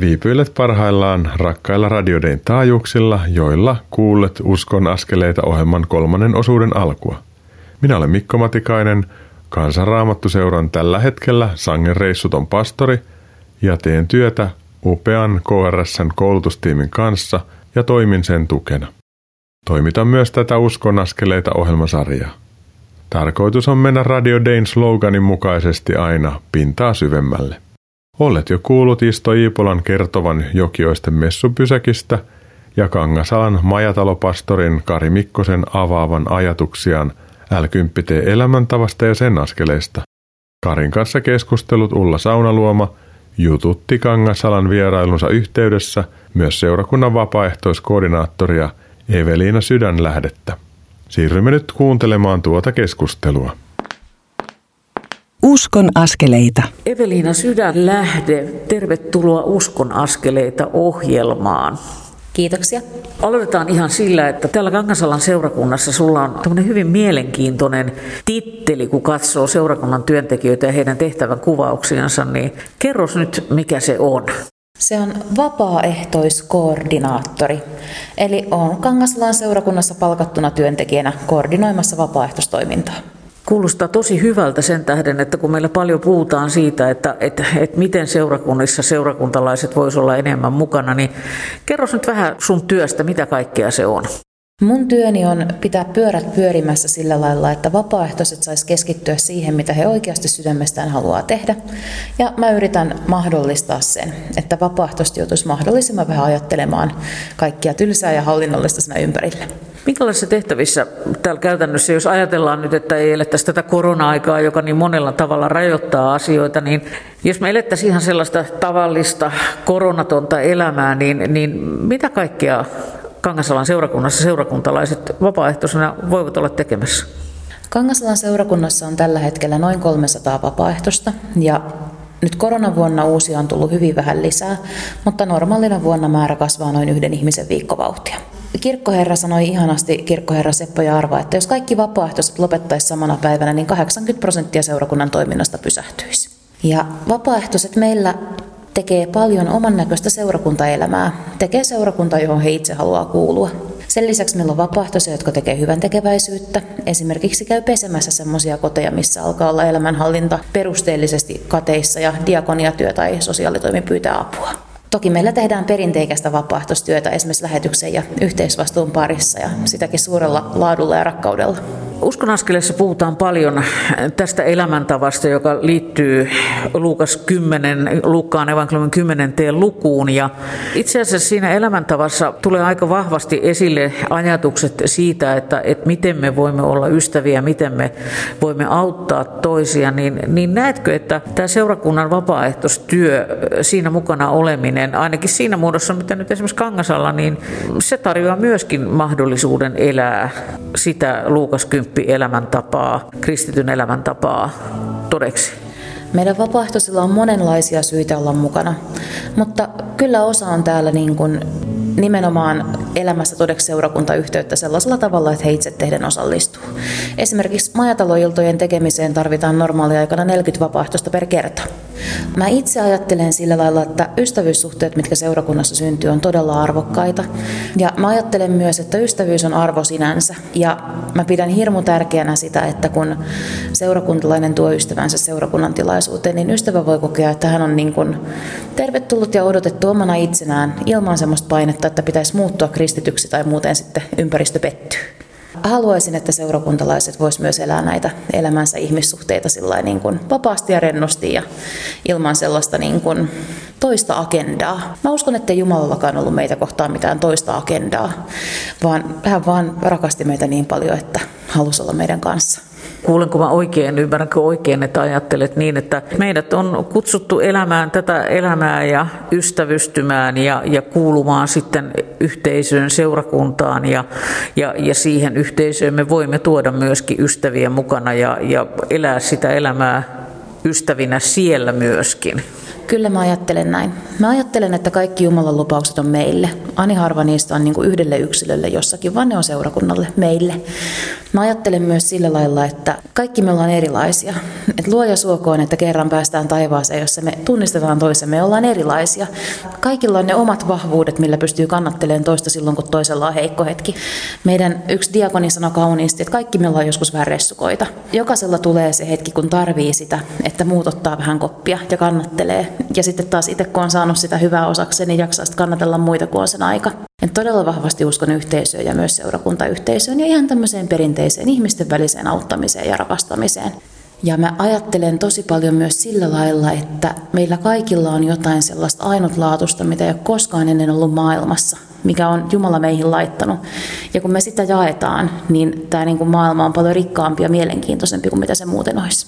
S2: Viipyilet parhaillaan rakkailla radiodein taajuuksilla, joilla kuulet Uskon askeleita ohjelman kolmannen osuuden alkua. Minä olen Mikko Matikainen, Kansanraamattuseuran tällä hetkellä sangen reissuton pastori ja teen työtä upean KRSn koulutustiimin kanssa ja toimin sen tukena. Toimitan myös tätä Uskon askeleita ohjelmasarjaa. Tarkoitus on mennä Radio Dayn sloganin mukaisesti aina pintaa syvemmälle. Olet jo kuullut Isto Iipolan kertovan Jokioisten messupysäkistä ja Kangasalan majatalopastorin Kari Mikkosen avaavan ajatuksiaan l elämäntavasta ja sen askeleista. Karin kanssa keskustelut Ulla Saunaluoma jututti Kangasalan vierailunsa yhteydessä myös seurakunnan vapaaehtoiskoordinaattoria Eveliina Sydänlähdettä. Siirrymme nyt kuuntelemaan tuota keskustelua.
S1: Uskon askeleita.
S5: Eveliina Sydänlähde, tervetuloa Uskon askeleita ohjelmaan.
S7: Kiitoksia.
S5: Aloitetaan ihan sillä, että täällä Kangasalan seurakunnassa sulla on tämmöinen hyvin mielenkiintoinen titteli, kun katsoo seurakunnan työntekijöitä ja heidän tehtävän kuvauksiansa, niin kerros nyt, mikä se on.
S7: Se on vapaaehtoiskoordinaattori. Eli on Kangasalan seurakunnassa palkattuna työntekijänä koordinoimassa vapaaehtoistoimintaa.
S5: Kuulostaa tosi hyvältä sen tähden, että kun meillä paljon puhutaan siitä, että, että, että miten seurakunnissa seurakuntalaiset voisivat olla enemmän mukana, niin kerros nyt vähän sun työstä, mitä kaikkea se on.
S7: Mun työni on pitää pyörät pyörimässä sillä lailla, että vapaaehtoiset sais keskittyä siihen, mitä he oikeasti sydämestään haluaa tehdä. Ja mä yritän mahdollistaa sen, että vapaaehtoiset joutuisi mahdollisimman vähän ajattelemaan kaikkia tylsää ja hallinnollista siinä ympärille.
S5: Minkälaisissa tehtävissä täällä käytännössä, jos ajatellaan nyt, että ei elettäisi tätä korona-aikaa, joka niin monella tavalla rajoittaa asioita, niin jos me elettäisiin ihan sellaista tavallista koronatonta elämää, niin, niin mitä kaikkea Kangasalan seurakunnassa seurakuntalaiset vapaaehtoisena voivat olla tekemässä?
S7: Kangasalan seurakunnassa on tällä hetkellä noin 300 vapaaehtoista ja nyt koronavuonna uusia on tullut hyvin vähän lisää, mutta normaalina vuonna määrä kasvaa noin yhden ihmisen viikkovauhtia. Kirkkoherra sanoi ihanasti, kirkkoherra Seppo ja Arva, että jos kaikki vapaaehtoiset lopettaisi samana päivänä, niin 80 prosenttia seurakunnan toiminnasta pysähtyisi. Ja vapaaehtoiset meillä tekee paljon oman näköistä seurakuntaelämää, tekee seurakunta, johon he itse haluaa kuulua. Sen lisäksi meillä on vapaaehtoisia, jotka tekee hyvän tekeväisyyttä. Esimerkiksi käy pesemässä semmoisia koteja, missä alkaa olla elämänhallinta perusteellisesti kateissa ja diakoniatyö tai sosiaalitoimi pyytää apua. Toki meillä tehdään perinteikästä vapaaehtoistyötä esimerkiksi lähetyksen ja yhteisvastuun parissa ja sitäkin suurella laadulla ja rakkaudella.
S5: Uskonaskeleessa puhutaan paljon tästä elämäntavasta, joka liittyy Luukas 10, Luukkaan evankeliumin 10 lukuun. Ja itse asiassa siinä elämäntavassa tulee aika vahvasti esille ajatukset siitä, että, että miten me voimme olla ystäviä, miten me voimme auttaa toisia. Niin, niin näetkö, että tämä seurakunnan vapaaehtoistyö, siinä mukana oleminen, ainakin siinä muodossa, mitä nyt esimerkiksi Kangasalla, niin se tarjoaa myöskin mahdollisuuden elää sitä Luukas 10 elämäntapaa, kristityn elämäntapaa todeksi?
S7: Meidän vapaaehtoisilla on monenlaisia syitä olla mukana, mutta kyllä osa on täällä niin kuin nimenomaan elämässä todeksi seurakuntayhteyttä sellaisella tavalla, että he itse tehden osallistuu. Esimerkiksi majataloiltojen tekemiseen tarvitaan normaaliaikana 40 vapaaehtoista per kerta. Mä itse ajattelen sillä lailla, että ystävyyssuhteet, mitkä seurakunnassa syntyy, on todella arvokkaita. Ja mä ajattelen myös, että ystävyys on arvo sinänsä. Ja mä pidän hirmu tärkeänä sitä, että kun seurakuntalainen tuo ystävänsä seurakunnan tilaisuuteen, niin ystävä voi kokea, että hän on niin kuin tervetullut ja odotettu omana itsenään ilman sellaista painetta, että pitäisi muuttua kristityksi tai muuten sitten ympäristö pettyy. Haluaisin, että seurakuntalaiset vois myös elää näitä elämänsä ihmissuhteita sillä niin kuin vapaasti ja rennosti ja ilman sellaista niin kuin toista agendaa. Mä uskon, että Jumalallakaan ollut meitä kohtaan mitään toista agendaa, vaan hän vaan rakasti meitä niin paljon, että halusi olla meidän kanssa.
S5: Kuulenko mä oikein, ymmärränkö oikein, että ajattelet niin, että meidät on kutsuttu elämään tätä elämää ja ystävystymään ja, ja kuulumaan sitten yhteisöön, seurakuntaan ja, ja, ja siihen yhteisöön me voimme tuoda myöskin ystäviä mukana ja, ja elää sitä elämää ystävinä siellä myöskin.
S7: Kyllä mä ajattelen näin. Mä ajattelen, että kaikki Jumalan lupaukset on meille. Ani harva niistä on niin kuin yhdelle yksilölle jossakin, vaan ne on seurakunnalle, meille. Mä ajattelen myös sillä lailla, että kaikki me ollaan erilaisia. Et luoja suokoon, että kerran päästään taivaaseen, jossa me tunnistetaan toisemme, me ollaan erilaisia. Kaikilla on ne omat vahvuudet, millä pystyy kannattelemaan toista silloin, kun toisella on heikko hetki. Meidän yksi diakoni sanoi kauniisti, että kaikki me ollaan joskus vähän ressukoita. Jokaisella tulee se hetki, kun tarvii sitä, että muut ottaa vähän koppia ja kannattelee. Ja sitten taas itse, kun on saanut sitä hyvää osakseen, niin jaksaa kannatella muita, kuin on sen aika. En todella vahvasti uskon yhteisöön ja myös seurakuntayhteisöön ja ihan tämmöiseen perinteiseen ihmisten väliseen auttamiseen ja rakastamiseen. Ja mä ajattelen tosi paljon myös sillä lailla, että meillä kaikilla on jotain sellaista ainutlaatusta, mitä ei ole koskaan ennen ollut maailmassa, mikä on Jumala meihin laittanut. Ja kun me sitä jaetaan, niin tämä niin kuin maailma on paljon rikkaampi ja mielenkiintoisempi kuin mitä se muuten olisi.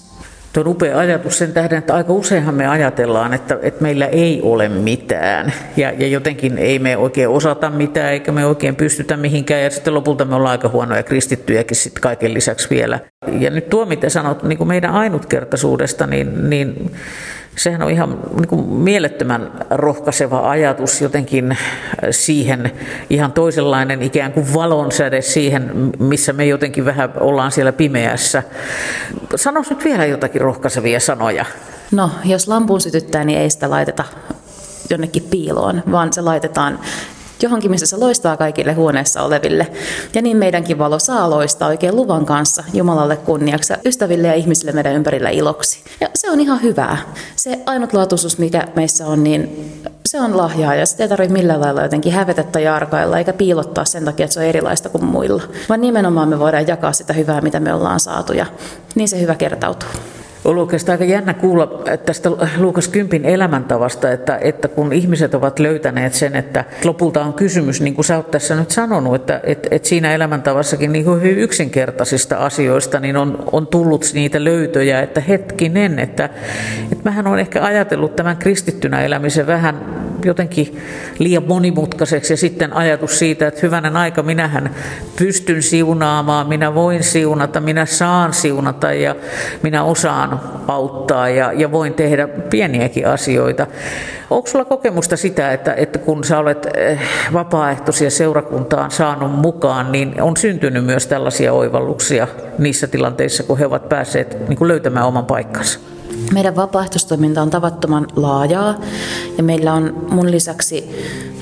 S5: Tuo on upea ajatus sen tähden, että aika useinhan me ajatellaan, että, että meillä ei ole mitään. Ja, ja jotenkin ei me oikein osata mitään, eikä me oikein pystytä mihinkään. Ja sitten lopulta me ollaan aika huonoja kristittyjäkin sitten kaiken lisäksi vielä. Ja nyt tuo, mitä sanot niin kuin meidän ainutkertaisuudesta, niin, niin sehän on ihan niin kuin mielettömän rohkaiseva ajatus jotenkin siihen ihan toisenlainen ikään kuin valonsäde siihen, missä me jotenkin vähän ollaan siellä pimeässä. Sanois nyt vielä jotakin rohkaisevia sanoja.
S7: No, jos lampun sytyttää, niin ei sitä laiteta jonnekin piiloon, vaan se laitetaan johonkin, missä se loistaa kaikille huoneessa oleville. Ja niin meidänkin valo saa loistaa oikein luvan kanssa Jumalalle kunniaksi ystäville ja ihmisille meidän ympärillä iloksi. Ja se on ihan hyvää. Se ainutlaatuisuus, mikä meissä on, niin se on lahjaa ja sitä ei tarvitse millään lailla jotenkin hävetä tai arkailla eikä piilottaa sen takia, että se on erilaista kuin muilla. Vaan nimenomaan me voidaan jakaa sitä hyvää, mitä me ollaan saatu ja niin se hyvä kertautuu
S5: ollut oikeastaan aika jännä kuulla tästä Luukas Kympin elämäntavasta, että, että kun ihmiset ovat löytäneet sen, että lopulta on kysymys, niin kuin sä oot tässä nyt sanonut, että, että, että siinä elämäntavassakin niin kuin hyvin yksinkertaisista asioista niin on, on tullut niitä löytöjä, että hetkinen, että, että mähän on ehkä ajatellut tämän kristittynä elämisen vähän jotenkin liian monimutkaiseksi ja sitten ajatus siitä, että hyvänen aika, minähän pystyn siunaamaan, minä voin siunata, minä saan siunata ja minä osaan auttaa ja, ja voin tehdä pieniäkin asioita. Onko sulla kokemusta sitä, että, että kun sä olet eh, vapaaehtoisia seurakuntaan saanut mukaan, niin on syntynyt myös tällaisia oivalluksia niissä tilanteissa, kun he ovat päässeet niin kuin löytämään oman paikkansa?
S7: Meidän vapaaehtoistoiminta on tavattoman laajaa ja meillä on mun lisäksi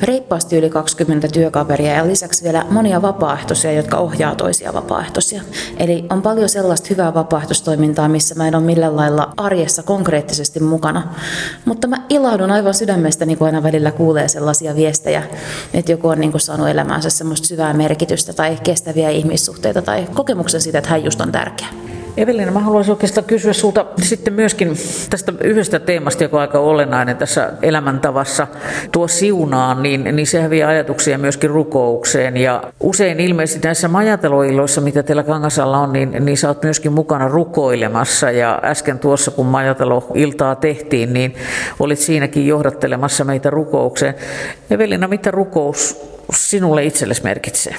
S7: reippaasti yli 20 työkaveria ja lisäksi vielä monia vapaaehtoisia, jotka ohjaa toisia vapaaehtoisia. Eli on paljon sellaista hyvää vapaaehtoistoimintaa, missä mä en ole millään lailla arjessa konkreettisesti mukana. Mutta mä ilahdun aivan sydämestäni, kun aina välillä kuulee sellaisia viestejä, että joku on niin kuin saanut elämäänsä semmoista syvää merkitystä tai kestäviä ihmissuhteita tai kokemuksen siitä, että hän just on tärkeä.
S5: Evelina, mä haluaisin oikeastaan kysyä sulta sitten myöskin tästä yhdestä teemasta, joka on aika olennainen tässä elämäntavassa, tuo siunaan, niin, niin se vie ajatuksia myöskin rukoukseen. Ja usein ilmeisesti näissä majateloilloissa, mitä teillä Kangasalla on, niin, niin sä oot myöskin mukana rukoilemassa. Ja äsken tuossa, kun majatelo-iltaa tehtiin, niin olit siinäkin johdattelemassa meitä rukoukseen. Evelina, mitä rukous sinulle itsellesi merkitsee?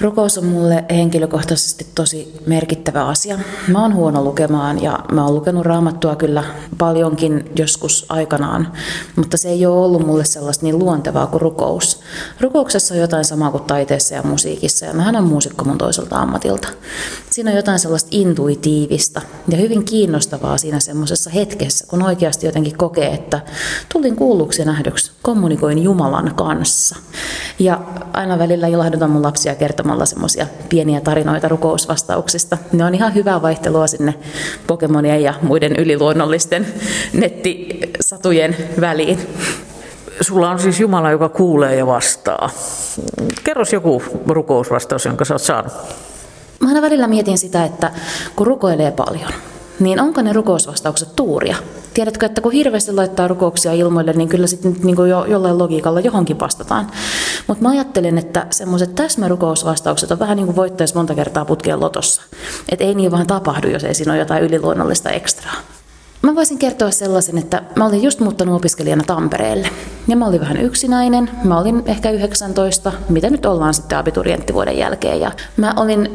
S7: Rukous on mulle henkilökohtaisesti tosi merkittävä asia. Mä oon huono lukemaan ja mä oon lukenut raamattua kyllä paljonkin joskus aikanaan, mutta se ei ole ollut mulle sellaista niin luontevaa kuin rukous. Rukouksessa on jotain samaa kuin taiteessa ja musiikissa ja mähän on muusikko mun toiselta ammatilta. Siinä on jotain sellaista intuitiivista ja hyvin kiinnostavaa siinä semmoisessa hetkessä, kun oikeasti jotenkin kokee, että tulin kuulluksi ja nähdyksi, kommunikoin Jumalan kanssa. Ja aina välillä ilahdutan mun lapsia kertomalla semmoisia pieniä tarinoita rukousvastauksista. Ne on ihan hyvää vaihtelua sinne Pokemonien ja muiden yliluonnollisten nettisatujen väliin.
S5: Sulla on siis Jumala, joka kuulee ja vastaa. Kerros joku rukousvastaus, jonka sä oot saanut.
S7: Mä aina välillä mietin sitä, että kun rukoilee paljon, niin onko ne rukousvastaukset tuuria? Tiedätkö, että kun hirveästi laittaa rukouksia ilmoille, niin kyllä sitten niin jo, jollain logiikalla johonkin vastataan. Mutta mä ajattelen, että semmoiset täsmärukousvastaukset on vähän niin kuin voittaisi monta kertaa putkeen lotossa. Että ei niin vaan tapahdu, jos ei siinä ole jotain yliluonnollista ekstraa. Mä voisin kertoa sellaisen, että mä olin just muuttanut opiskelijana Tampereelle. Ja mä olin vähän yksinäinen. Mä olin ehkä 19, mitä nyt ollaan sitten abiturienttivuoden jälkeen. Ja mä olin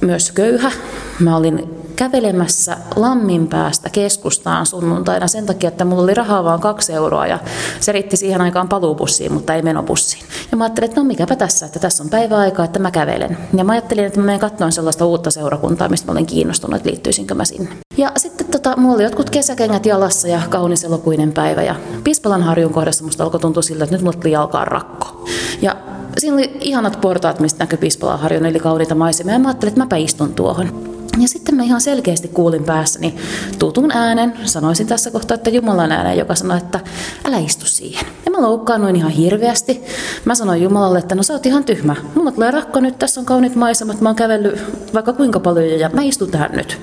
S7: myös köyhä. Mä olin kävelemässä Lammin päästä keskustaan sunnuntaina sen takia, että mulla oli rahaa vain kaksi euroa ja se riitti siihen aikaan paluubussiin, mutta ei menobussiin. Ja mä ajattelin, että no mikäpä tässä, että tässä on päiväaika, että mä kävelen. Ja mä ajattelin, että mä menen katsomaan sellaista uutta seurakuntaa, mistä mä olin kiinnostunut, että liittyisinkö mä sinne. Ja sitten tota, mulla oli jotkut kesäkengät jalassa ja kaunis elokuinen päivä ja Pispalan harjun kohdassa musta alkoi tuntua siltä, että nyt mulla tuli jalkaan rakko. Ja siinä oli ihanat portaat, mistä näkyi Pispalan harjun, eli kauniita maisemia. Ja mä ajattelin, että mäpä istun tuohon. Ja sitten mä ihan selkeästi kuulin päässäni tutun äänen, sanoisin tässä kohtaa, että Jumalan äänen, joka sanoi, että älä istu siihen. Ja mä loukkaannuin ihan hirveästi. Mä sanoin Jumalalle, että no sä oot ihan tyhmä. Mulla tulee rakko nyt, tässä on kauniit maisemat, mä oon kävellyt vaikka kuinka paljon ja mä istun tähän nyt.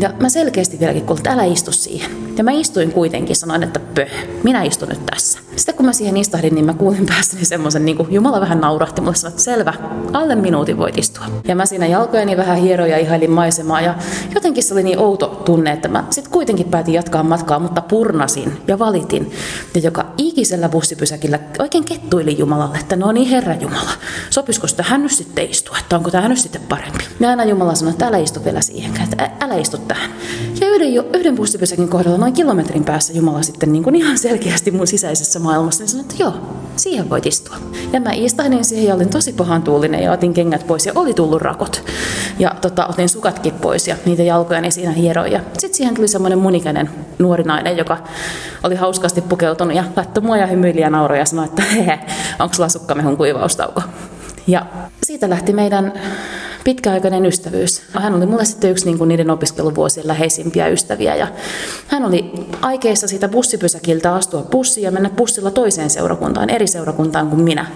S7: Ja mä selkeästi vieläkin kuulin, että älä istu siihen. Ja mä istuin kuitenkin, sanoin, että pöh, minä istun nyt tässä. Sitten kun mä siihen istahdin, niin mä kuulin päästäni semmoisen, niin kuin Jumala vähän naurahti mulle, sanoi, että selvä, alle minuutin voit istua. Ja mä siinä jalkojeni vähän hieroin ja ihailin maisemaa ja jotenkin se oli niin outo tunne, että mä sitten kuitenkin päätin jatkaa matkaa, mutta purnasin ja valitin. Ja joka ikisellä bussipysäkillä oikein kettuili Jumalalle, että no niin Herra Jumala, sopisiko tähän nyt sitten istua, että onko tähän nyt sitten parempi. Ja aina Jumala sanoi, että älä istu vielä siihen, että älä istu tähän. Ja yhden, yhden bussipysäkin kohdalla noin kilometrin päässä Jumala sitten niin kuin ihan selkeästi mun sisäisessä maailmassa, niin sanoi, että joo, siihen voit istua. Ja mä istahdin siihen ja olin tosi pahan tuulinen ja otin kengät pois ja oli tullut rakot. Ja tota, otin sukatkin pois ja niitä jalkoja niin siinä hieroin. Ja sitten siihen tuli semmoinen munikäinen nuori nainen, joka oli hauskasti pukeutunut ja laittoi mua ja hymyili ja nauroi ja sanoi, että onko sulla sukkamehun kuivaustauko? Ja siitä lähti meidän pitkäaikainen ystävyys. Hän oli mulle sitten yksi niin kuin niiden opiskeluvuosien läheisimpiä ystäviä ja hän oli aikeissa siitä bussipysäkiltä astua bussiin ja mennä bussilla toiseen seurakuntaan, eri seurakuntaan kuin minä.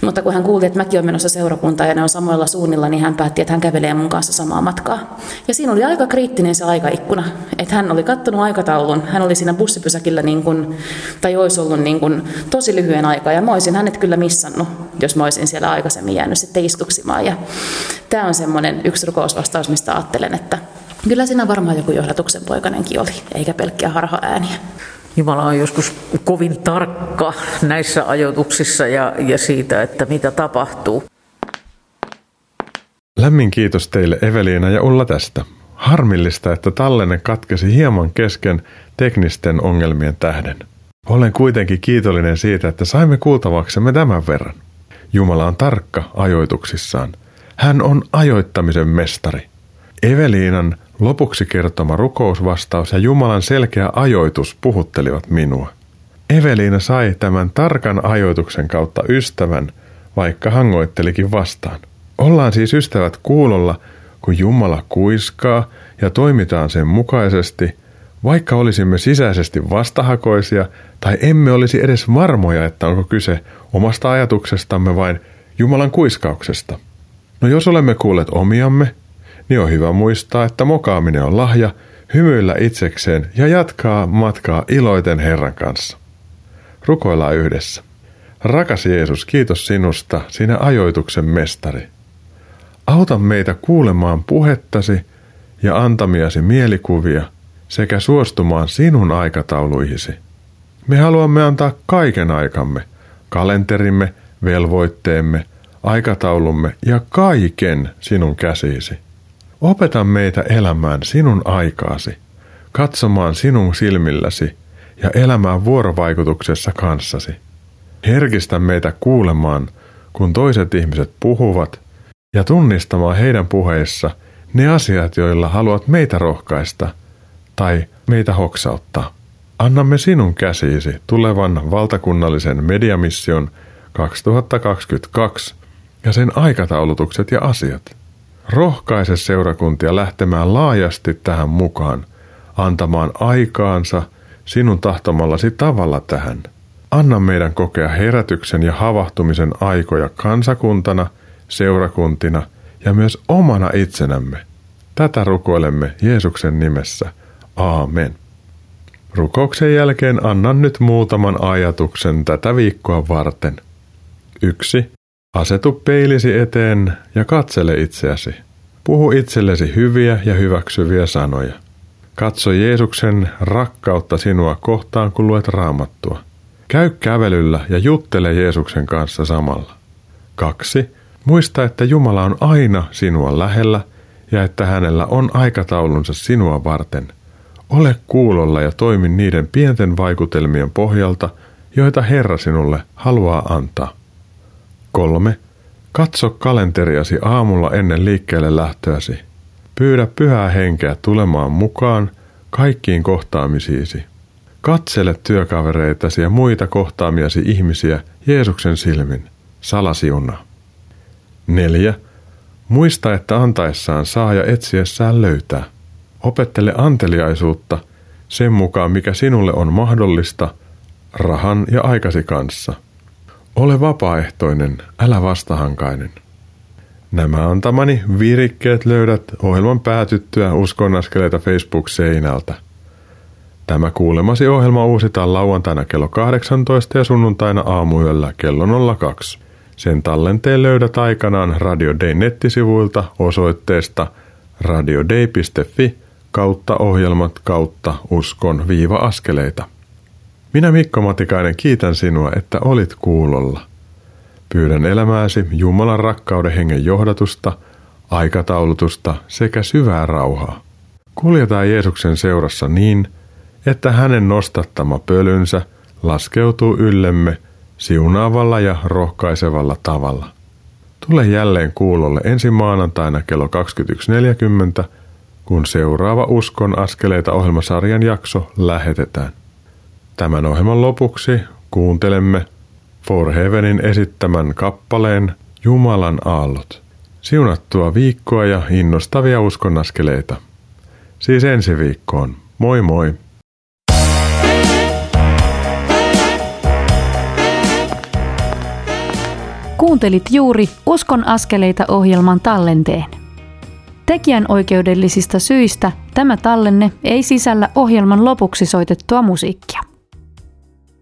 S7: Mutta kun hän kuuli, että mäkin olen menossa seurakuntaan ja ne on samoilla suunnilla, niin hän päätti, että hän kävelee mun kanssa samaa matkaa. Ja siinä oli aika kriittinen se aikaikkuna, että hän oli kattonut aikataulun, hän oli siinä bussipysäkillä niin kuin, tai olisi ollut niin kuin tosi lyhyen aikaa ja mä olisin hänet kyllä missannut, jos mä olisin siellä aikaisemmin jäänyt sitten istuksimaan. Ja tämä on semmoinen yksi rukousvastaus, mistä ajattelen, että kyllä siinä varmaan joku johdatuksen poikanenkin oli, eikä pelkkiä harha-ääniä.
S5: Jumala on joskus kovin tarkka näissä ajoituksissa ja, ja siitä, että mitä tapahtuu.
S2: Lämmin kiitos teille Eveliina ja Ulla tästä. Harmillista, että tallenne katkesi hieman kesken teknisten ongelmien tähden. Olen kuitenkin kiitollinen siitä, että saimme kuultavaksemme tämän verran. Jumala on tarkka ajoituksissaan. Hän on ajoittamisen mestari. Eveliinan Lopuksi kertoma rukousvastaus ja Jumalan selkeä ajoitus puhuttelivat minua. Eveliina sai tämän tarkan ajoituksen kautta ystävän, vaikka hangoittelikin vastaan. Ollaan siis ystävät kuulolla, kun Jumala kuiskaa ja toimitaan sen mukaisesti, vaikka olisimme sisäisesti vastahakoisia tai emme olisi edes varmoja, että onko kyse omasta ajatuksestamme vain Jumalan kuiskauksesta. No jos olemme kuulleet omiamme, niin on hyvä muistaa, että mokaaminen on lahja, hymyillä itsekseen ja jatkaa matkaa iloiten Herran kanssa. Rukoillaan yhdessä. Rakas Jeesus, kiitos sinusta, sinä ajoituksen mestari. Auta meitä kuulemaan puhettasi ja antamiasi mielikuvia sekä suostumaan sinun aikatauluihisi. Me haluamme antaa kaiken aikamme, kalenterimme, velvoitteemme, aikataulumme ja kaiken sinun käsiisi. Opeta meitä elämään sinun aikaasi, katsomaan sinun silmilläsi ja elämään vuorovaikutuksessa kanssasi. Herkistä meitä kuulemaan, kun toiset ihmiset puhuvat, ja tunnistamaan heidän puheissa ne asiat, joilla haluat meitä rohkaista tai meitä hoksauttaa. Annamme sinun käsiisi tulevan valtakunnallisen mediamission 2022 ja sen aikataulutukset ja asiat. Rohkaise seurakuntia lähtemään laajasti tähän mukaan, antamaan aikaansa sinun tahtomallasi tavalla tähän. Anna meidän kokea herätyksen ja havahtumisen aikoja kansakuntana, seurakuntina ja myös omana itsenämme. Tätä rukoilemme Jeesuksen nimessä. Aamen. Rukouksen jälkeen annan nyt muutaman ajatuksen tätä viikkoa varten. 1. Asetu peilisi eteen ja katsele itseäsi. Puhu itsellesi hyviä ja hyväksyviä sanoja. Katso Jeesuksen rakkautta sinua kohtaan, kun luet raamattua. Käy kävelyllä ja juttele Jeesuksen kanssa samalla. 2. Muista, että Jumala on aina sinua lähellä ja että hänellä on aikataulunsa sinua varten. Ole kuulolla ja toimi niiden pienten vaikutelmien pohjalta, joita Herra sinulle haluaa antaa. 3. Katso kalenteriasi aamulla ennen liikkeelle lähtöäsi. Pyydä pyhää henkeä tulemaan mukaan kaikkiin kohtaamisiisi. Katsele työkavereitasi ja muita kohtaamiasi ihmisiä Jeesuksen silmin. Salasiuna. 4. Muista, että antaessaan saa ja etsiessään löytää. Opettele anteliaisuutta sen mukaan, mikä sinulle on mahdollista rahan ja aikasi kanssa – ole vapaaehtoinen, älä vastahankainen. Nämä antamani virikkeet löydät ohjelman päätyttyä Uskonaskeleita Facebook-seinältä. Tämä kuulemasi ohjelma uusitaan lauantaina kello 18 ja sunnuntaina aamuyöllä kello 02. Sen tallenteen löydät aikanaan Radio Day nettisivuilta osoitteesta radiodei.fi kautta ohjelmat kautta uskon viiva askeleita. Minä Mikko Matikainen kiitän sinua, että olit kuulolla. Pyydän elämääsi Jumalan rakkauden hengen johdatusta, aikataulutusta sekä syvää rauhaa. Kuljetaan Jeesuksen seurassa niin, että hänen nostattama pölynsä laskeutuu yllemme siunaavalla ja rohkaisevalla tavalla. Tule jälleen kuulolle ensi maanantaina kello 21.40, kun seuraava Uskon askeleita ohjelmasarjan jakso lähetetään. Tämän ohjelman lopuksi kuuntelemme For Heavenin esittämän kappaleen Jumalan aallot. Siunattua viikkoa ja innostavia uskonnaskeleita. Siis ensi viikkoon. Moi moi!
S8: Kuuntelit juuri Uskon askeleita ohjelman tallenteen. Tekijän oikeudellisista syistä tämä tallenne ei sisällä ohjelman lopuksi soitettua musiikkia.